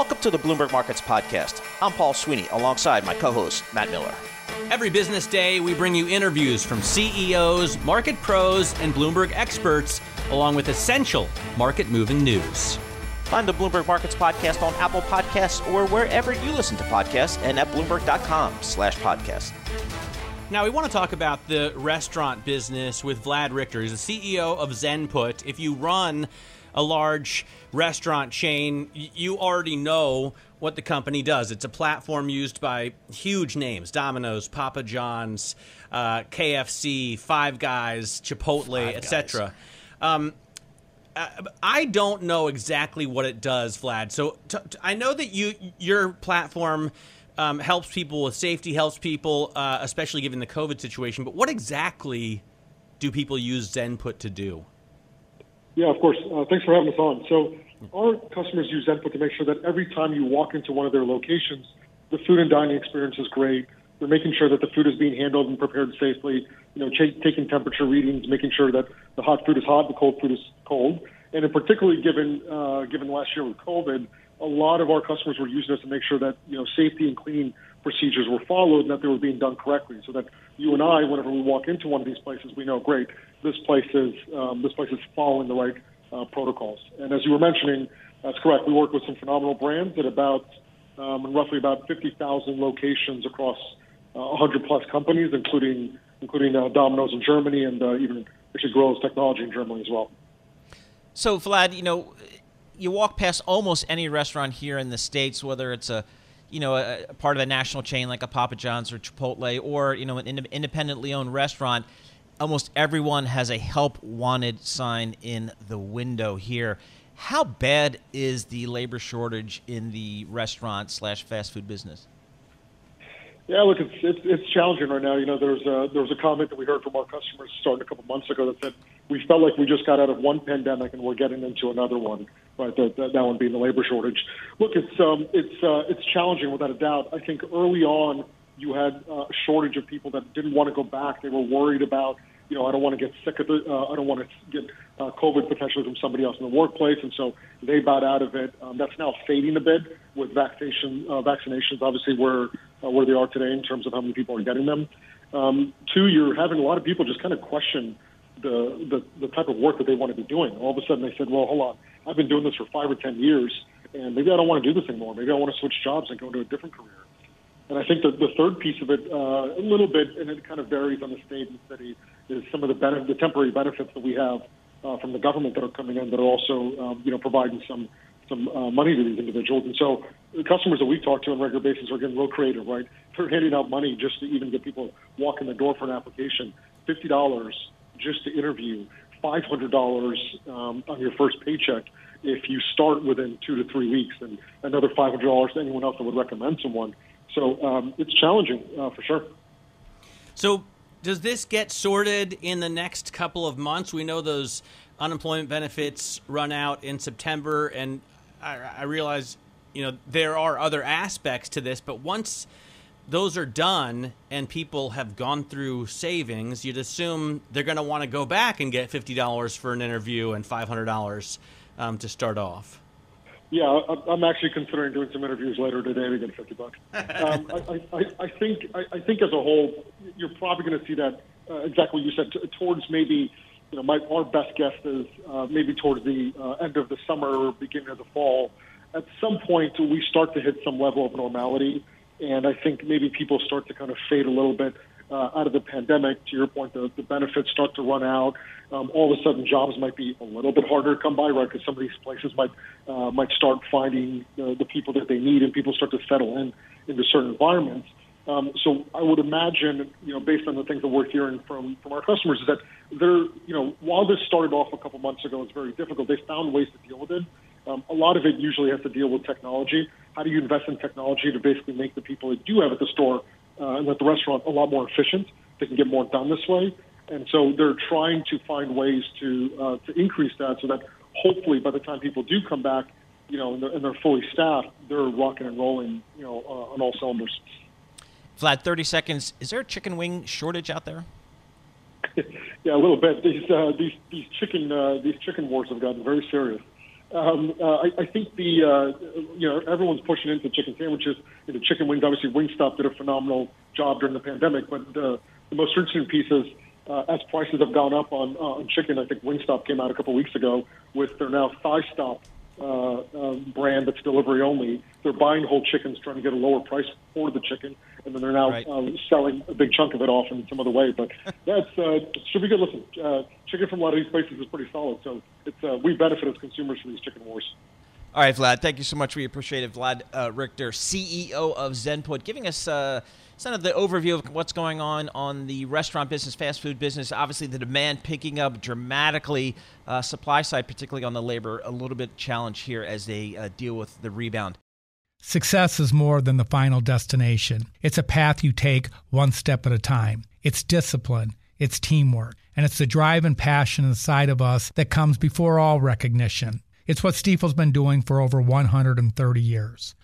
Welcome to the Bloomberg Markets Podcast. I'm Paul Sweeney alongside my co host, Matt Miller. Every business day, we bring you interviews from CEOs, market pros, and Bloomberg experts, along with essential market moving news. Find the Bloomberg Markets Podcast on Apple Podcasts or wherever you listen to podcasts and at Bloomberg.com slash podcast. Now, we want to talk about the restaurant business with Vlad Rikhter. He's the CEO of Zenput. If you run a large restaurant chain, you already know what the company does. It's a platform used by huge names Domino's, Papa John's, uh, KFC, Five Guys, Chipotle, etc. Um, uh, I don't know exactly what it does, Vlad. So t- t- I know that you your platform um, helps people with safety, helps people, uh, especially given the COVID situation. But what exactly do people use Zenput to do? Yeah, of course. Uh, thanks for having us on. So our customers use Zenput to make sure that every time you walk into one of their locations, the food and dining experience is great. They're making sure that the food is being handled and prepared safely. You know, ch- taking temperature readings, making sure that the hot food is hot, the cold food is cold. And in particularly given uh, given last year with COVID, a lot of our customers were using us to make sure that you know safety and cleaning procedures were followed and that they were being done correctly, so that you and I, whenever we walk into one of these places, we know great this place is um, this place is following the right uh, protocols. And as you were mentioning, that's correct. We work with some phenomenal brands at about um, roughly about 50,000 locations across uh, 100 plus companies, including including uh, Domino's in Germany and uh, even actually Grills Technology in Germany as well. So, Vlad, you know, you walk past almost any restaurant here in the states, whether it's a you know a, a part of a national chain like a Papa John's or Chipotle, or you know an ind- independently owned restaurant almost everyone has a help wanted sign in the window here. How bad is the labor shortage in the restaurant slash fast food business? Yeah, look, it's, it's it's challenging right now. You know, there's a, there was a comment that we heard from our customers starting a couple months ago that said we felt like we just got out of one pandemic and we're getting into another one. Right, that, that, that one being the labor shortage. Look, it's um, it's uh, it's challenging without a doubt. I think early on you had uh, a shortage of people that didn't want to go back. They were worried about you know, I don't want to get sick of it. Uh, I don't want to get uh, COVID potentially from somebody else in the workplace, and so they bowed out of it. Um, that's now fading a bit with vaccination uh, vaccinations. Obviously, where uh, where they are today in terms of how many people are getting them. Um, two, you're having a lot of people just kind of question the, the the type of work that they want to be doing. All of a sudden, they said, "Well, hold on, I've been doing this for five or ten years, and maybe I don't want to do this anymore. Maybe I want to switch jobs and go into a different career." And I think that the third piece of it, uh, a little bit, and it kind of varies on the state and city, is some of the, benefit, the temporary benefits that we have uh, from the government that are coming in that are also, um, you know, providing some some uh, money to these individuals. And so the customers that we talk to on a regular basis are getting real creative, right? They're handing out money just to even get people walk in the door for an application. Fifty dollars just to interview. Five hundred dollars um, on your first paycheck if you start within two to three weeks, and another five hundred dollars to anyone else that would recommend someone. So um, it's challenging uh, for sure. So does this get sorted in the next couple of months? We know those unemployment benefits run out in September, and I, I realize you know there are other aspects to this, but once those are done and people have gone through savings, you'd assume they're going to want to go back and get fifty dollars for an interview and five hundred dollars um, to start off. Yeah, I'm actually considering doing some interviews later today to get 50 bucks. Um, I, I, I think I, I think as a whole, you're probably going to see that uh, exactly what you said. T- towards maybe, you know, my our best guess is uh, maybe towards the uh, end of the summer or beginning of the fall. At some point, we start to hit some level of normality, and I think maybe people start to kind of fade a little bit uh, out of the pandemic. To your point, the, the benefits start to run out. Um, all of a sudden, jobs might be a little bit harder to come by, right? Because some of these places might uh, might start finding the, the people that they need, and people start to settle in into certain environments. Um, so I would imagine, you know, based on the things that we're hearing from from our customers, is that they're, you know, while this started off a couple months ago, it's very difficult. They found ways to deal with it. Um, a lot of it usually has to deal with technology. How do you invest in technology to basically make the people that do have at the store uh, and at the restaurant a lot more efficient? They can get more done this way. And so they're trying to find ways to uh, to increase that so that hopefully by the time people do come back, you know, and they're, and they're fully staffed, they're rocking and rolling, you know, uh, on all cylinders. Vlad, 30 seconds. Is there a chicken wing shortage out there? yeah, a little bit. These uh, these these chicken uh, these chicken wars have gotten very serious. Um, uh, I, I think the uh, you know everyone's pushing into chicken sandwiches, into chicken wings. Obviously, Wingstop did a phenomenal job during the pandemic, but uh, the most interesting piece is uh, as prices have gone up on uh, on chicken. I think Wingstop came out a couple weeks ago with their now Thigh Stop uh, uh, brand that's delivery only. They're buying whole chickens, trying to get a lower price for the chicken, and then they're now right. uh, selling a big chunk of it off in some other way. But that's uh, should be good. Listen, uh, chicken from a lot of these places is pretty solid, so it's uh, we benefit as consumers from these chicken wars. All right, Vlad. Thank you so much. We appreciate it, Vlad uh, Rikhter, CEO of Zenput, giving us. Uh, kind of the overview of what's going on on the restaurant business, fast food business. Obviously, the demand picking up dramatically. Uh, supply side, particularly on the labor, a little bit challenge here as they uh, deal with the rebound. Success is more than the final destination. It's a path you take one step at a time. It's discipline, it's teamwork, and it's the drive and passion inside of us that comes before all recognition. It's what Stifel's been doing for over 130 years.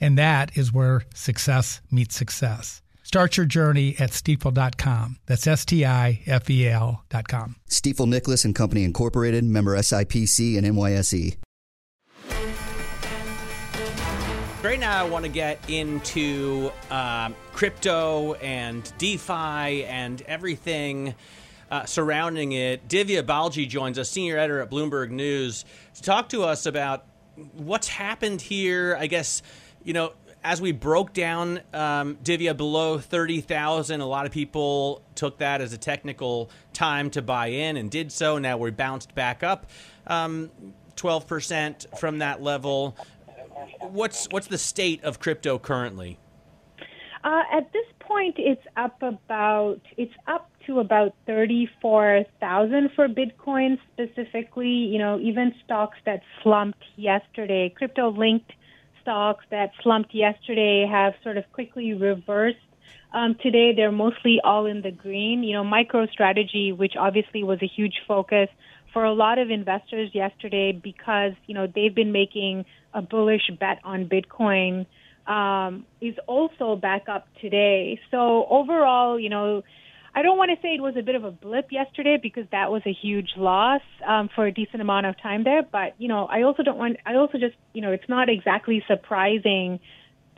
And that is where success meets success. Start your journey at stifel.com. That's S T I F E L.com. Stifel Nicolaus and Company Incorporated, member SIPC and NYSE. Right now, I want to get into um, crypto and DeFi and everything uh, surrounding it. Divya Balji joins us, senior editor at Bloomberg News, to talk to us about what's happened here. I guess you know, as we broke down um, Divya below 30,000, a lot of people took that as a technical time to buy in and did so. Now we bounced back up um, 12% from that level. What's what's the state of crypto currently? Uh, at this point, it's up about it's up to about thirty four thousand for Bitcoin specifically. You know, even stocks that slumped yesterday, crypto linked stocks that slumped yesterday have sort of quickly reversed. Um, today, they're mostly all in the green. You know, MicroStrategy, which obviously was a huge focus for a lot of investors yesterday because, you know, they've been making a bullish bet on Bitcoin, um, is also back up today. So overall, you know, I don't want to say it was a bit of a blip yesterday because that was a huge loss um, for a decent amount of time there. But you know, I also don't want. I also just you know, it's not exactly surprising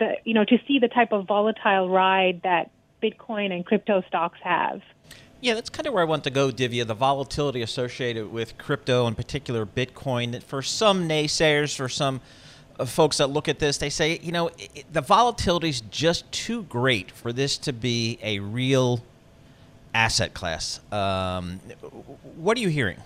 that you know to see the type of volatile ride that Bitcoin and crypto stocks have. Yeah, that's kind of where I want to go, Divya. The volatility associated with crypto, in particular Bitcoin. For some naysayers, for some uh, folks that look at this, they say, you know, it, the volatility is just too great for this to be a real asset class. Um, what are you hearing?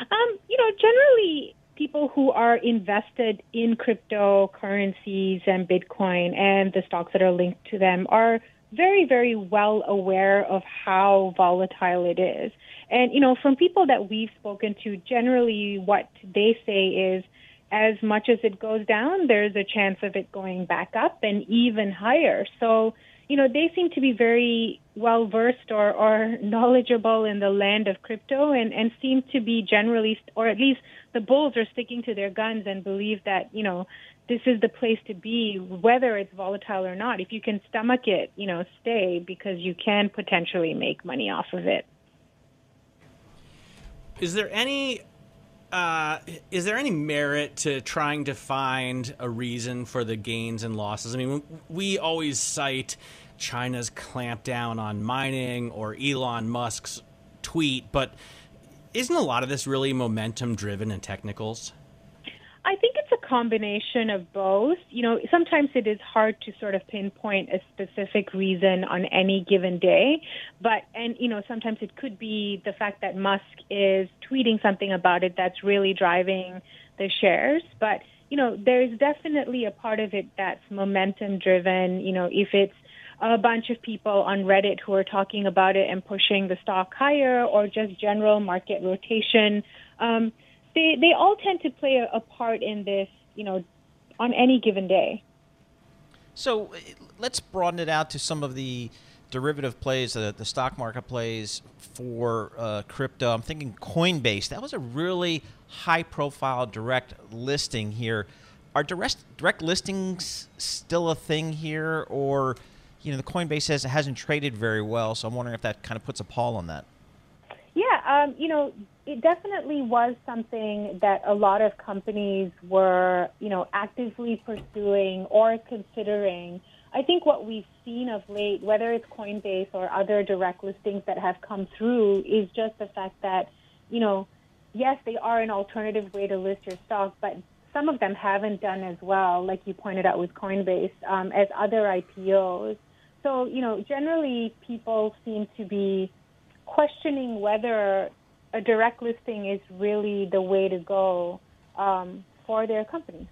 Um, you know, generally, people who are invested in cryptocurrencies and Bitcoin and the stocks that are linked to them are very, very well aware of how volatile it is. And, you know, from people that we've spoken to, generally what they say is as much as it goes down, there's a chance of it going back up and even higher. So, you know, they seem to be very well versed or, or knowledgeable in the land of crypto and, and seem to be generally, or at least the bulls are sticking to their guns and believe that, you know, this is the place to be, whether it's volatile or not. If you can stomach it, you know, stay because you can potentially make money off of it. Is there any uh, is there any merit to trying to find a reason for the gains and losses? I mean, we always cite China's clampdown on mining or Elon Musk's tweet, but isn't a lot of this really momentum driven and technicals? I think it's combination of both. You know, sometimes it is hard to sort of pinpoint a specific reason on any given day, but and you know, sometimes it could be the fact that Musk is tweeting something about it that's really driving the shares, but you know, there's definitely a part of it that's momentum driven, you know, if it's a bunch of people on Reddit who are talking about it and pushing the stock higher or just general market rotation. Um, they they all tend to play a, a part in this, you know, on any given day. So let's broaden it out to some of the derivative plays, the, the stock market plays for uh, crypto. I'm thinking Coinbase. That was a really high profile direct listing here. Are direct direct listings still a thing here, or you know the Coinbase says it hasn't traded very well? So I'm wondering if that kind of puts a pall on that. Um, you know, it definitely was something that a lot of companies were, you know, actively pursuing or considering. I think what we've seen of late, whether it's Coinbase or other direct listings that have come through, is just the fact that, you know, yes, they are an alternative way to list your stock, but some of them haven't done as well, like you pointed out with Coinbase, um, as other IPOs. So, you know, generally people seem to be questioning whether a direct listing is really the way to go um, for their company.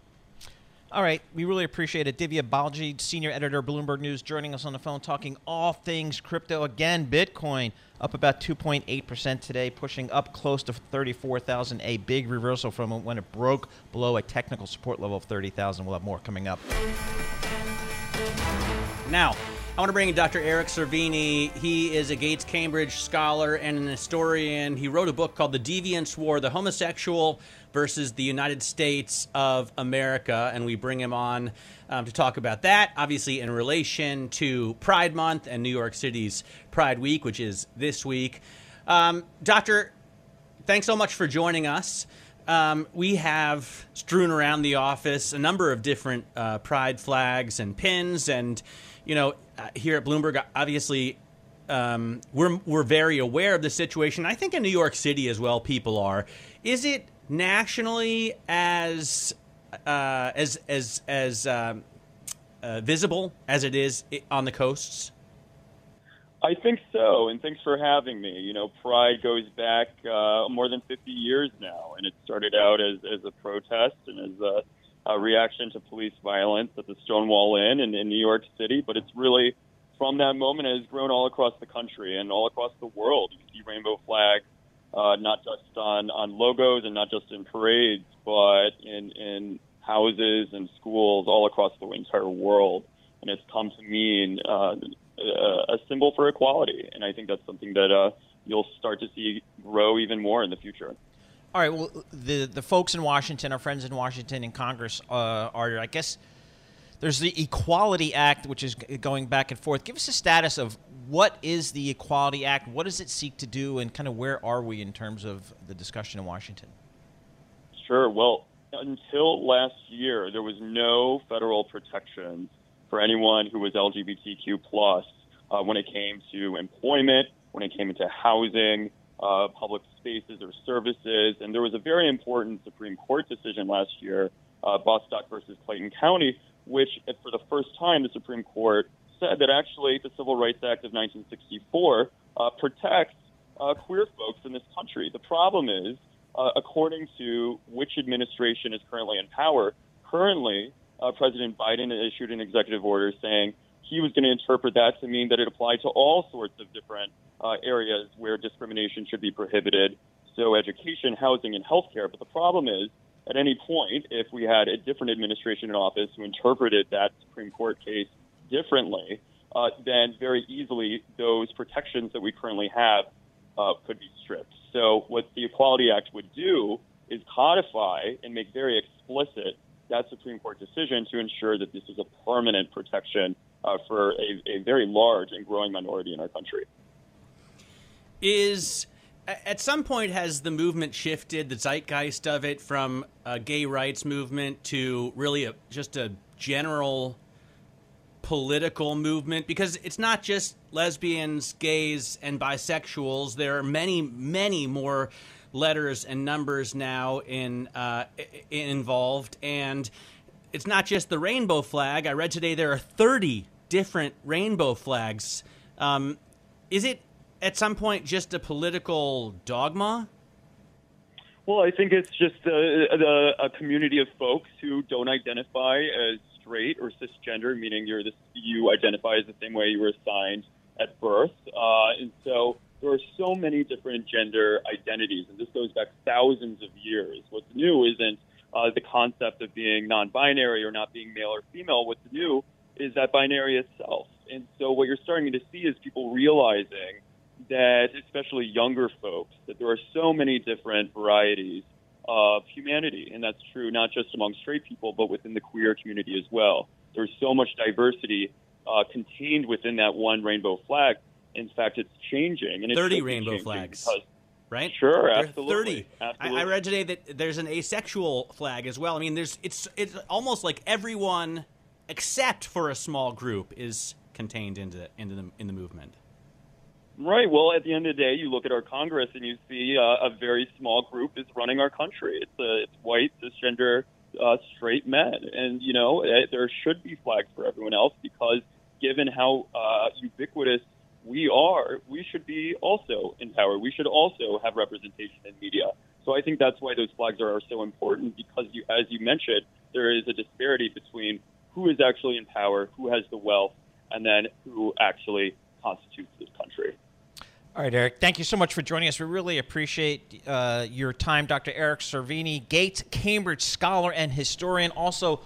All right, we really appreciate it. Divya Balji, senior editor, Bloomberg News, joining us on the phone, talking all things crypto. Again, Bitcoin up about 2.8% today, pushing up close to 34,000. A big reversal from when it broke below a technical support level of 30,000. We'll have more coming up. Now, I want to bring in Dr. Eric Cervini. He is a Gates Cambridge scholar and an historian. He wrote a book called The Deviant's War The Homosexual versus the United States of America. And we bring him on um, to talk about that, obviously, in relation to Pride Month and New York City's Pride Week, which is this week. Um, Doctor, thanks so much for joining us. Um, we have strewn around the office a number of different uh, pride flags and pins, and you know, uh, here at Bloomberg, obviously, um, we're we're very aware of the situation. I think in New York City as well, people are. Is it nationally as uh, as as as um, uh, visible as it is on the coasts? I think so, and thanks for having me. You know, Pride goes back uh, more than 50 years now, and it started out as, as a protest and as a uh, reaction to police violence at the Stonewall Inn in, in New York City. But it's really from that moment has grown all across the country and all across the world. You see rainbow flags, uh, not just on, on logos and not just in parades, but in, in houses and schools all across the entire world. And it's come to mean uh, a symbol for equality. And I think that's something that uh, you'll start to see grow even more in the future. All right. Well, the the folks in Washington, our friends in Washington in Congress, uh, are I guess there's the Equality Act, which is going back and forth. Give us a status of what is the Equality Act, what does it seek to do, and kind of where are we in terms of the discussion in Washington? Sure. Well, until last year, there was no federal protections for anyone who was LGBTQ plus uh, when it came to employment, when it came into housing, uh, public spaces or services. And there was a very important Supreme Court decision last year, uh, Bostock versus Clayton County, which, for the first time, the Supreme Court said that actually the Civil Rights Act of 1964 uh, protects uh, queer folks in this country. The problem is, uh, according to which administration is currently in power, currently uh, President Biden issued an executive order saying he was going to interpret that to mean that it applied to all sorts of different uh, areas where discrimination should be prohibited. So, education, housing, and healthcare. But the problem is, at any point, if we had a different administration in office who interpreted that Supreme Court case differently, uh, then very easily those protections that we currently have uh, could be stripped. So, what the Equality Act would do is codify and make very explicit that Supreme Court decision to ensure that this is a permanent protection uh, for a, a very large and growing minority in our country. Is at some point has the movement shifted the zeitgeist of it from a gay rights movement to really a, just a general political movement because it's not just lesbians, gays, and bisexuals. There are many, many more letters and numbers now in, uh, involved, and it's not just the rainbow flag. I read today there are 30 different rainbow flags. Um, is it at some point just a political dogma? Well, I think it's just a, a, a community of folks who don't identify as straight or cisgender, meaning you're this, you identify as the same way you were assigned at birth. Uh, and so there are so many different gender identities, and this goes back thousands of years. What's new isn't uh, the concept of being non-binary or not being male or female. What's new is that binary itself. And so what you're starting to see is people realizing that, especially younger folks, that there are so many different varieties of humanity. And that's true not just among straight people, but within the queer community as well. There's so much diversity uh, contained within that one rainbow flag. In fact, it's changing. And 30 rainbow flags. Right? Sure, absolutely. 30. Absolutely. I, I read today that there's an asexual flag as well. I mean, there's it's it's almost like everyone except for a small group is contained into into the in the movement. Right. Well, at the end of the day, you look at our Congress and you see uh, a very small group is running our country. It's uh, it's white, cisgender, uh, straight men, and you know eh, there should be flags for everyone else because given how uh, ubiquitous we are, we should be also in power. We should also have representation in media. So I think that's why those flags are, are so important because, you, as you mentioned, there is a disparity between who is actually in power, who has the wealth, and then who actually constitutes this country. All right, Eric, thank you so much for joining us. We really appreciate uh, your time. Dr. Eric Cervini, Gates Cambridge scholar and historian, also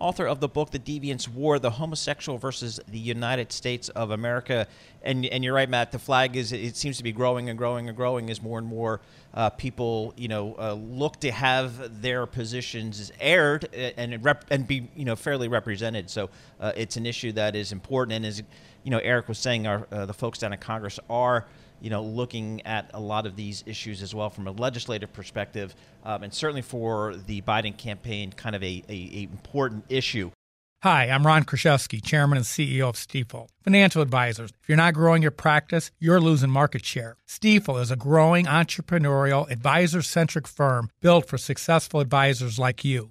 author of the book The Deviant's War, The Homosexual versus the United States of America. And, and you're right, Matt, the flag is, it seems to be growing and growing and growing as more and more uh, people, you know, uh, look to have their positions aired and, rep- and be, you know, fairly represented. So uh, it's an issue that is important. And as, you know, Eric was saying, our, uh, the folks down in Congress are – you know, looking at a lot of these issues as well from a legislative perspective, um, and certainly for the Biden campaign, kind of a, a, a important issue. Hi, I'm Ron Kruszewski, Chairman and CEO of Stifel. Financial advisors. If you're not growing your practice, you're losing market share. Stifel is a growing entrepreneurial, advisor centric firm built for successful advisors like you.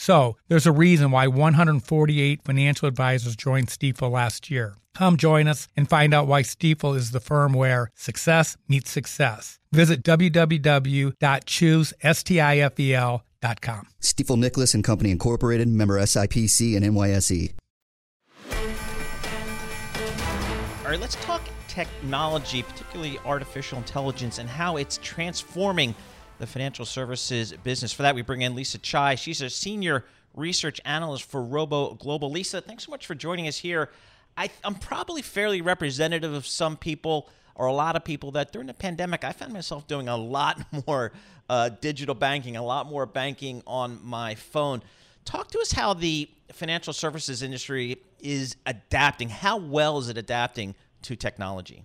So there's a reason why 148 financial advisors joined Stifel last year. Come join us and find out why Stifel is the firm where success meets success. Visit www.choosestifel.com. Stifel Nicolaus and Company Incorporated, member SIPC and NYSE. All right, let's talk technology, particularly artificial intelligence, and how it's transforming the financial services business. For that, we bring in Lisa Chai. She's a senior research analyst for ROBO Global. Lisa, thanks so much for joining us here. I, am probably fairly representative of some people or a lot of people that during the pandemic, I found myself doing a lot more uh, digital banking, a lot more banking on my phone. Talk to us how the financial services industry is adapting. How well is it adapting to technology?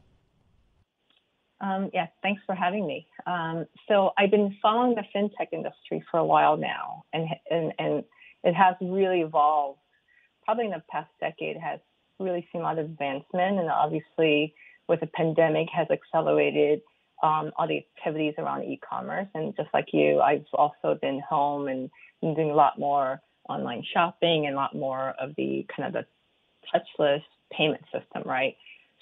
Um, yes, thanks for having me. Um, so I've been following the fintech industry for a while now, and, and and it has really evolved. Probably in the past decade, has really seen a lot of advancement, and obviously with the pandemic has accelerated um, all the activities around e-commerce. And just like you, I've also been home and been doing a lot more online shopping and a lot more of the kind of the touchless payment system, right?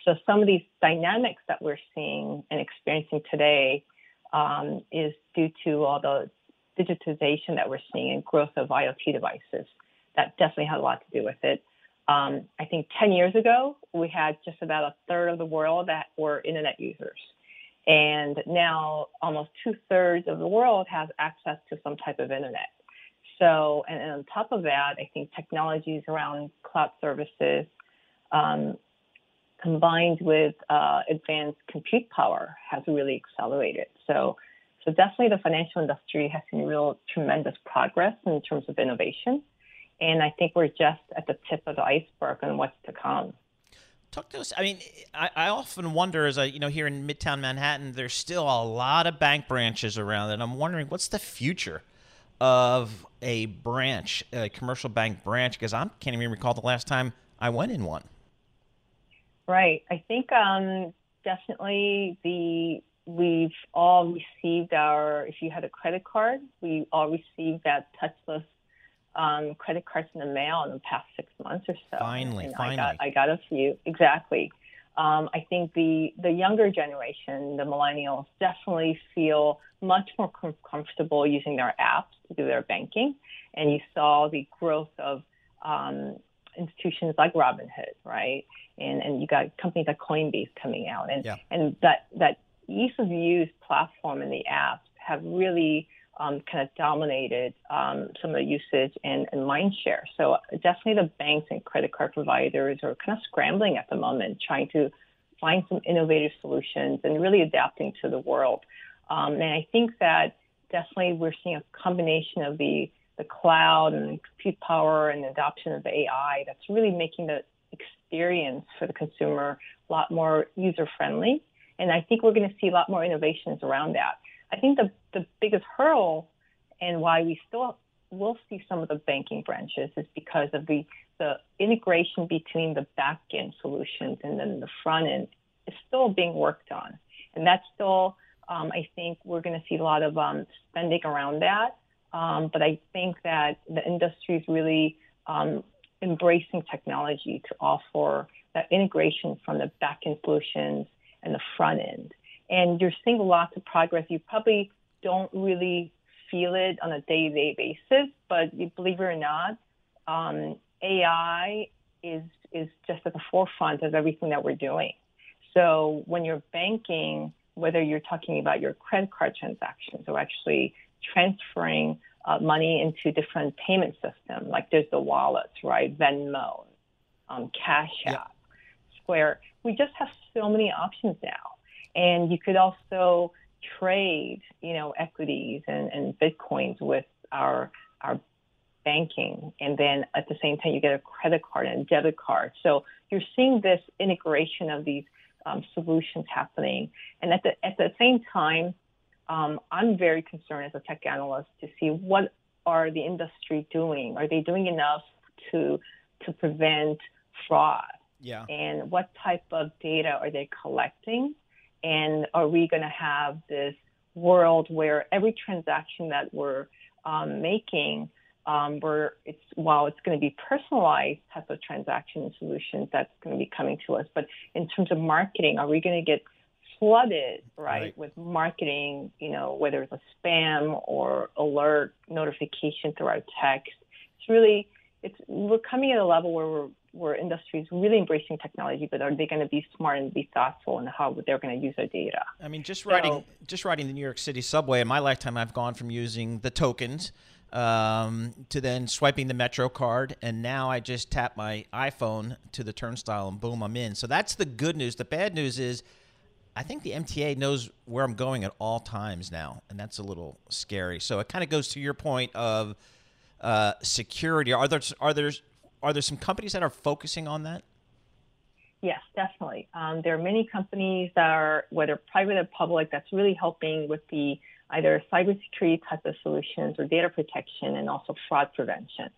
So some of these dynamics that we're seeing and experiencing today um, is due to all the digitization that we're seeing and growth of IoT devices. That definitely had a lot to do with it. Um, I think 10 years ago, we had just about a third of the world that were internet users. And now almost two thirds of the world has access to some type of internet. So, and, and on top of that, I think technologies around cloud services, um, combined with uh, advanced compute power has really accelerated. So So definitely the financial industry has seen real tremendous progress in terms of innovation. And I think we're just at the tip of the iceberg on what's to come. Talk to us. I mean, I, I often wonder, as I, you know, here in Midtown Manhattan, there's still a lot of bank branches around, and I'm wondering what's the future of a branch, a commercial bank branch, because I can't even recall the last time I went in one. Right. I think um, definitely the we've all received our. If you had a credit card, we all received that touchless um, credit cards in the mail in the past six months or so. Finally, and finally, I got, I got a few exactly. Um, I think the the younger generation, the millennials, definitely feel much more com- comfortable using their apps to do their banking, and you saw the growth of um, institutions like Robinhood, right? And and you got companies like Coinbase coming out, and yeah. and that that ease of use platform and the apps have really um, kind of dominated um, some of the usage and, and mind share. So definitely the banks and credit card providers are kind of scrambling at the moment, trying to find some innovative solutions and really adapting to the world. Um, and I think that definitely we're seeing a combination of the the cloud and compute power and the adoption of AI that's really making the experience for the consumer a lot more user friendly. And I think we're going to see a lot more innovations around that. I think the, the biggest hurdle and why we still will see some of the banking branches is because of the, the integration between the back end solutions and then the front end is still being worked on. And that's still, um, I think we're going to see a lot of um, spending around that. Um, but I think that the industry is really um, embracing technology to offer that integration from the back-end solutions and the front end. And you're seeing lots of progress. You probably don't really feel it on a day-to-day basis, but believe it or not, um, AI is is just at the forefront of everything that we're doing. So when you're banking, whether you're talking about your credit card transactions or actually transferring uh, money into different payment systems. Like there's the wallets, right? Venmo, um, Cash App, Square. We just have so many options now, and you could also trade, you know, equities and, and bitcoins with our our banking, and then at the same time you get a credit card and a debit card. So you're seeing this integration of these um, solutions happening, and at the at the same time um, I'm very concerned as a tech analyst to see what are the industry doing. Are they doing enough to to prevent fraud? Yeah. And what type of data are they collecting? And are we going to have this world where every transaction that we're um, making, um, where it's while it's going to be personalized type of transaction solutions that's going to be coming to us, but in terms of marketing, are we going to get flooded, right, Right. with marketing, you know, whether it's a spam or alert notification through our text. It's really, it's we're coming at a level where we're where industry is really embracing technology, but are they going to be smart and be thoughtful in how they're going to use our data? I mean, just So- riding just riding the New York City subway in my lifetime, I've gone from using the tokens um, to then swiping the Metro card, and now I just tap my iPhone to the turnstile, and boom, I'm in. So that's the good news. The bad news is, I think the MTA knows where I'm going at all times now, and that's a little scary. So it kind of goes to your point of uh, security. Are there are there are there some companies that are focusing on that? Yes, definitely. Um, there are many companies that are, whether private or public, that's really helping with the either cybersecurity type of solutions or data protection and also fraud prevention.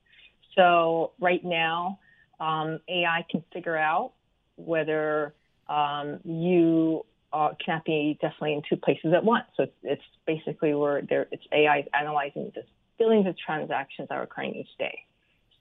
So right now, um, AI can figure out whether um, you uh, cannot be definitely in two places at once. So it's, it's basically where there, it's AI is analyzing the billions of transactions that are occurring each day.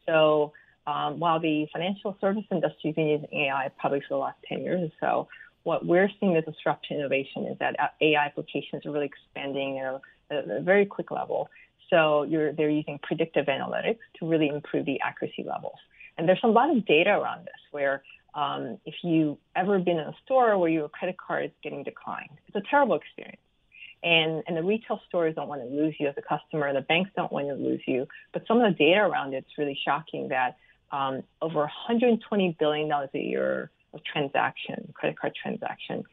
So um, while the financial service industry has been using AI probably for the last 10 years or so, what we're seeing as disruption innovation is that uh, AI applications are really expanding at a, at a very quick level. So they're using predictive analytics to really improve the accuracy levels. And there's a lot of data around this where um, if you ever been in a store where your credit card is getting declined, it's a terrible experience. And, and the retail stores don't want to lose you as a customer. The banks don't want to lose you. But some of the data around it's really shocking that um, over 120 billion dollars a year of transaction, credit card transaction,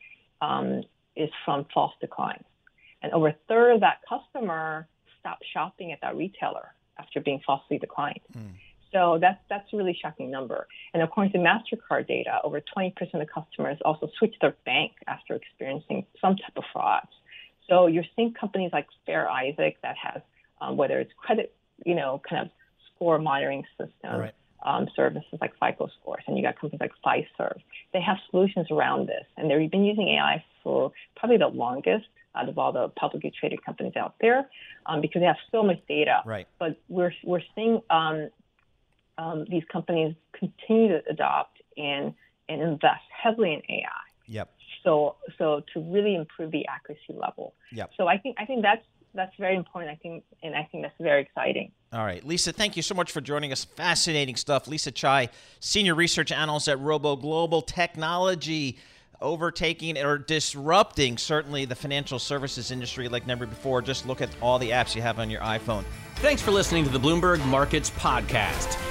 um, is from false declines. and over a third of that customer stopped shopping at that retailer after being falsely declined. Mm. So that's that's a really shocking number. And according to Mastercard data, over 20% of customers also switch their bank after experiencing some type of fraud. So you're seeing companies like Fair Isaac that has um, whether it's credit, you know, kind of score monitoring system. Right. Um, services like FICO scores, and you got companies like Fiserv. They have solutions around this, and they've been using AI for probably the longest out of all the publicly traded companies out there um, because they have so much data. Right. But we're we're seeing um, um, these companies continue to adopt and and invest heavily in AI. Yep. So so to really improve the accuracy level. Yep. So I think I think that's that's very important. I think and I think that's very exciting. All right, Lisa, thank you so much for joining us. Fascinating stuff. Lisa Chai, senior research analyst at ROBO Global Technology overtaking or disrupting certainly the financial services industry like never before. Just look at all the apps you have on your iPhone. Thanks for listening to the Bloomberg Markets Podcast.